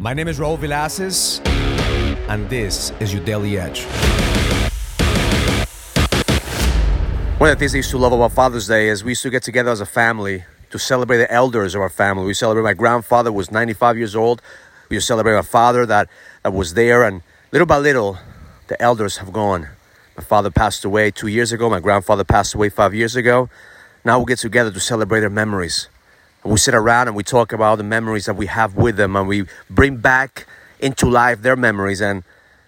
My name is Raul Villacis, and this is your Daily Edge. One of the things I used to love about Father's Day is we used to get together as a family to celebrate the elders of our family. We celebrate my grandfather was 95 years old. We celebrate my father that, that was there, and little by little, the elders have gone. My father passed away two years ago. My grandfather passed away five years ago. Now we get together to celebrate their memories. We sit around and we talk about the memories that we have with them and we bring back into life their memories. And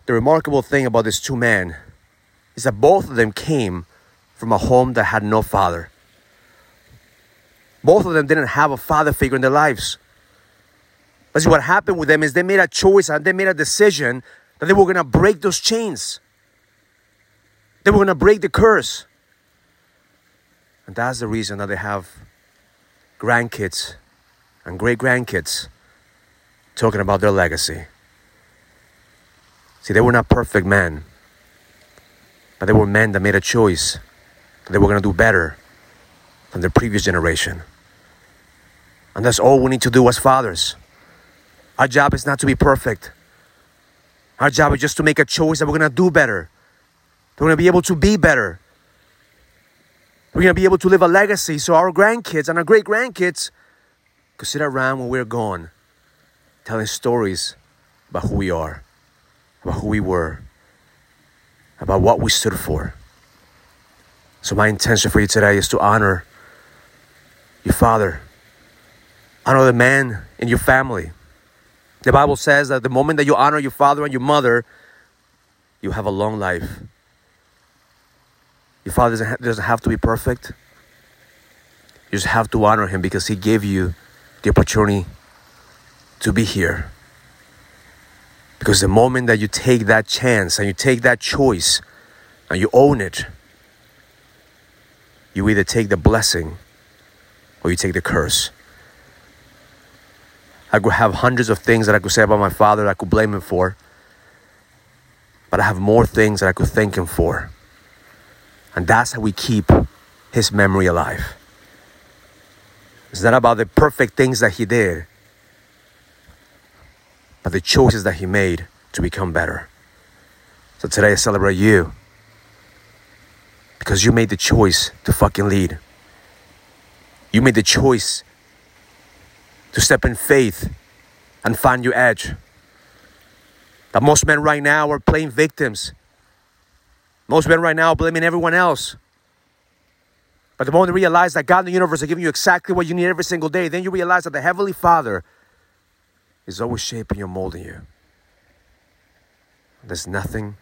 the remarkable thing about these two men is that both of them came from a home that had no father. Both of them didn't have a father figure in their lives. But what happened with them is they made a choice and they made a decision that they were going to break those chains. They were going to break the curse. And that's the reason that they have grandkids and great grandkids talking about their legacy. See, they were not perfect men, but they were men that made a choice that they were going to do better than their previous generation. And that's all we need to do as fathers. Our job is not to be perfect. Our job is just to make a choice that we're going to do better. That we're going to be able to be better. We're going to be able to live a legacy so our grandkids and our great grandkids could sit around when we're gone telling stories about who we are, about who we were, about what we stood for. So, my intention for you today is to honor your father, honor the man in your family. The Bible says that the moment that you honor your father and your mother, you have a long life. Your father doesn't, doesn't have to be perfect. You just have to honor him because he gave you the opportunity to be here. Because the moment that you take that chance and you take that choice and you own it, you either take the blessing or you take the curse. I could have hundreds of things that I could say about my father that I could blame him for, but I have more things that I could thank him for. And that's how we keep his memory alive. It's not about the perfect things that he did, but the choices that he made to become better. So today I celebrate you because you made the choice to fucking lead. You made the choice to step in faith and find your edge. That most men right now are playing victims. Most men right now are blaming everyone else. But the moment you realize that God in the universe is giving you exactly what you need every single day, then you realize that the Heavenly Father is always shaping you and molding you. There's nothing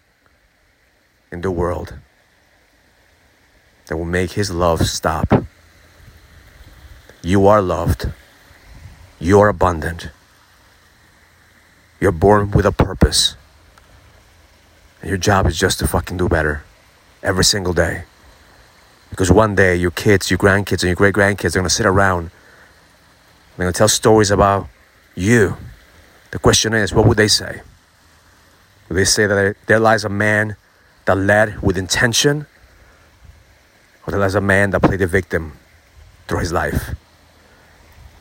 in the world that will make His love stop. You are loved. You are abundant. You're born with a purpose. And your job is just to fucking do better every single day. Because one day your kids, your grandkids, and your great grandkids are gonna sit around. They're gonna tell stories about you. The question is, what would they say? Would they say that there lies a man that led with intention? Or there lies a man that played the victim through his life?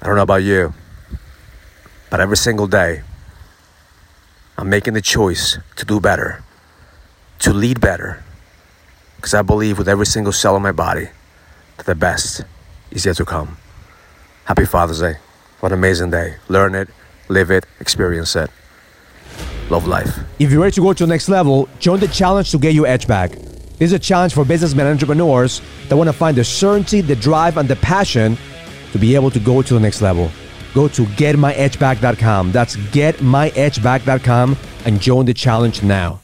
I don't know about you, but every single day, I'm making the choice to do better, to lead better, because I believe with every single cell in my body that the best is yet to come. Happy Father's Day. What an amazing day. Learn it, live it, experience it. Love life. If you're ready to go to the next level, join the challenge to get your edge back. This is a challenge for businessmen and entrepreneurs that want to find the certainty, the drive, and the passion to be able to go to the next level. Go to getmyedgeback.com. That's getmyedgeback.com and join the challenge now.